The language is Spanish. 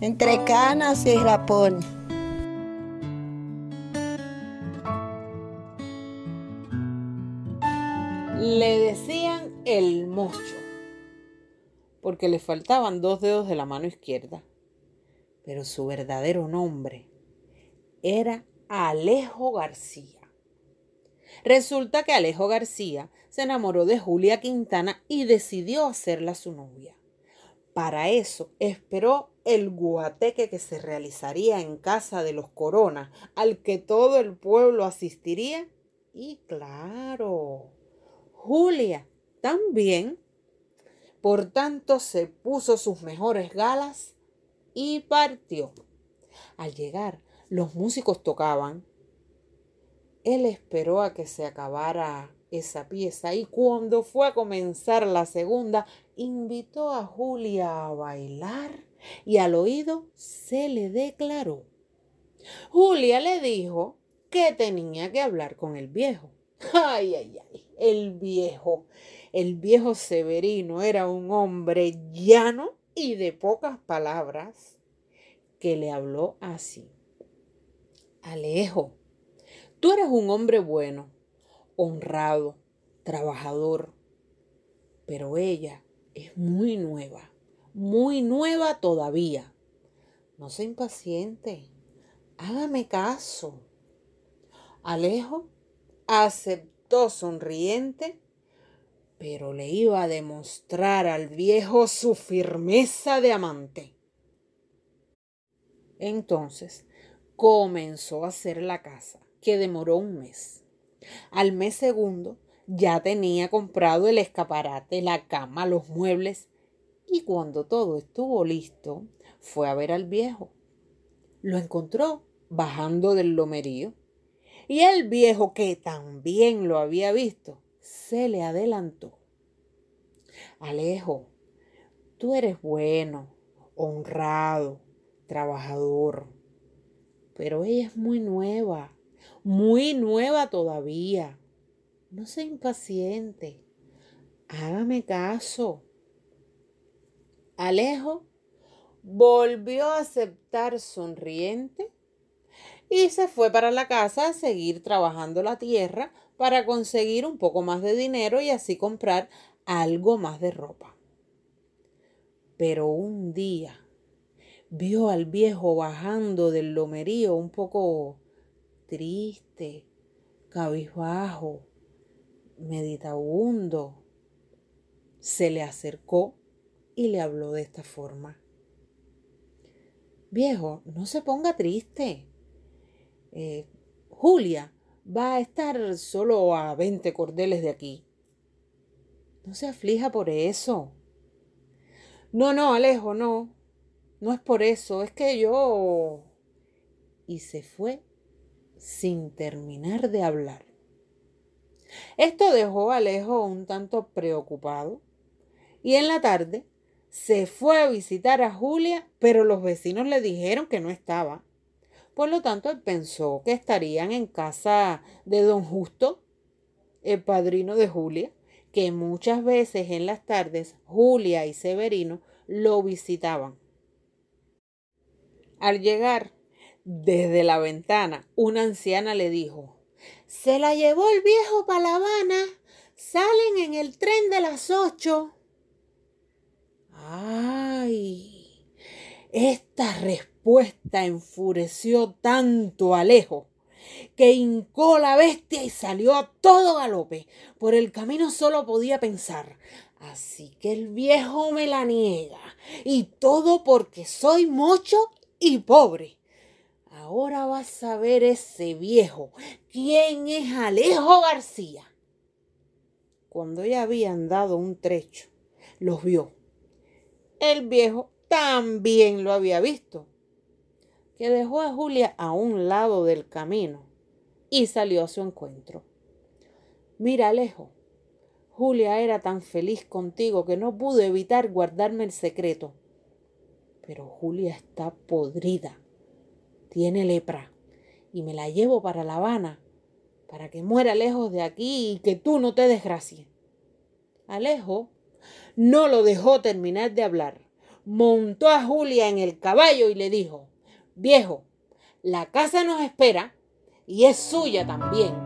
entre canas y rapones. Le decían el mocho, porque le faltaban dos dedos de la mano izquierda. Pero su verdadero nombre era Alejo García. Resulta que Alejo García se enamoró de Julia Quintana y decidió hacerla su novia. Para eso esperó el guateque que se realizaría en casa de los Corona, al que todo el pueblo asistiría. Y claro, Julia también. Por tanto, se puso sus mejores galas y partió. Al llegar, los músicos tocaban. Él esperó a que se acabara esa pieza y cuando fue a comenzar la segunda, invitó a Julia a bailar y al oído se le declaró. Julia le dijo que tenía que hablar con el viejo. Ay, ay, ay, el viejo. El viejo Severino era un hombre llano y de pocas palabras que le habló así. Alejo, tú eres un hombre bueno, honrado, trabajador, pero ella es muy nueva, muy nueva todavía. No se impaciente, hágame caso. Alejo aceptó sonriente, pero le iba a demostrar al viejo su firmeza de amante. Entonces comenzó a hacer la casa, que demoró un mes. Al mes segundo ya tenía comprado el escaparate, la cama, los muebles, y cuando todo estuvo listo, fue a ver al viejo. Lo encontró bajando del lomerío y el viejo, que también lo había visto, se le adelantó. Alejo, tú eres bueno, honrado, trabajador, pero ella es muy nueva, muy nueva todavía. No sea impaciente. Hágame caso. Alejo volvió a aceptar sonriente y se fue para la casa a seguir trabajando la tierra para conseguir un poco más de dinero y así comprar algo más de ropa. Pero un día vio al viejo bajando del lomerío un poco triste, cabizbajo, meditabundo. Se le acercó y le habló de esta forma. Viejo, no se ponga triste. Eh, Julia va a estar solo a 20 cordeles de aquí. No se aflija por eso. No, no, Alejo, no. No es por eso, es que yo... Y se fue sin terminar de hablar. Esto dejó a Alejo un tanto preocupado y en la tarde se fue a visitar a Julia, pero los vecinos le dijeron que no estaba. Por lo tanto, él pensó que estarían en casa de don Justo, el padrino de Julia, que muchas veces en las tardes Julia y Severino lo visitaban. Al llegar desde la ventana, una anciana le dijo, Se la llevó el viejo para La Habana. Salen en el tren de las ocho. ¡Ay! Esta respuesta enfureció tanto a Alejo que hincó la bestia y salió a todo galope. Por el camino solo podía pensar, así que el viejo me la niega, y todo porque soy mocho y pobre. Ahora vas a ver ese viejo. ¿Quién es Alejo García? Cuando ya habían dado un trecho, los vio. El viejo también lo había visto, que dejó a Julia a un lado del camino y salió a su encuentro. Mira, Alejo, Julia era tan feliz contigo que no pudo evitar guardarme el secreto pero Julia está podrida. Tiene lepra. Y me la llevo para La Habana, para que muera lejos de aquí y que tú no te desgracies. Alejo no lo dejó terminar de hablar, montó a Julia en el caballo y le dijo, viejo, la casa nos espera y es suya también.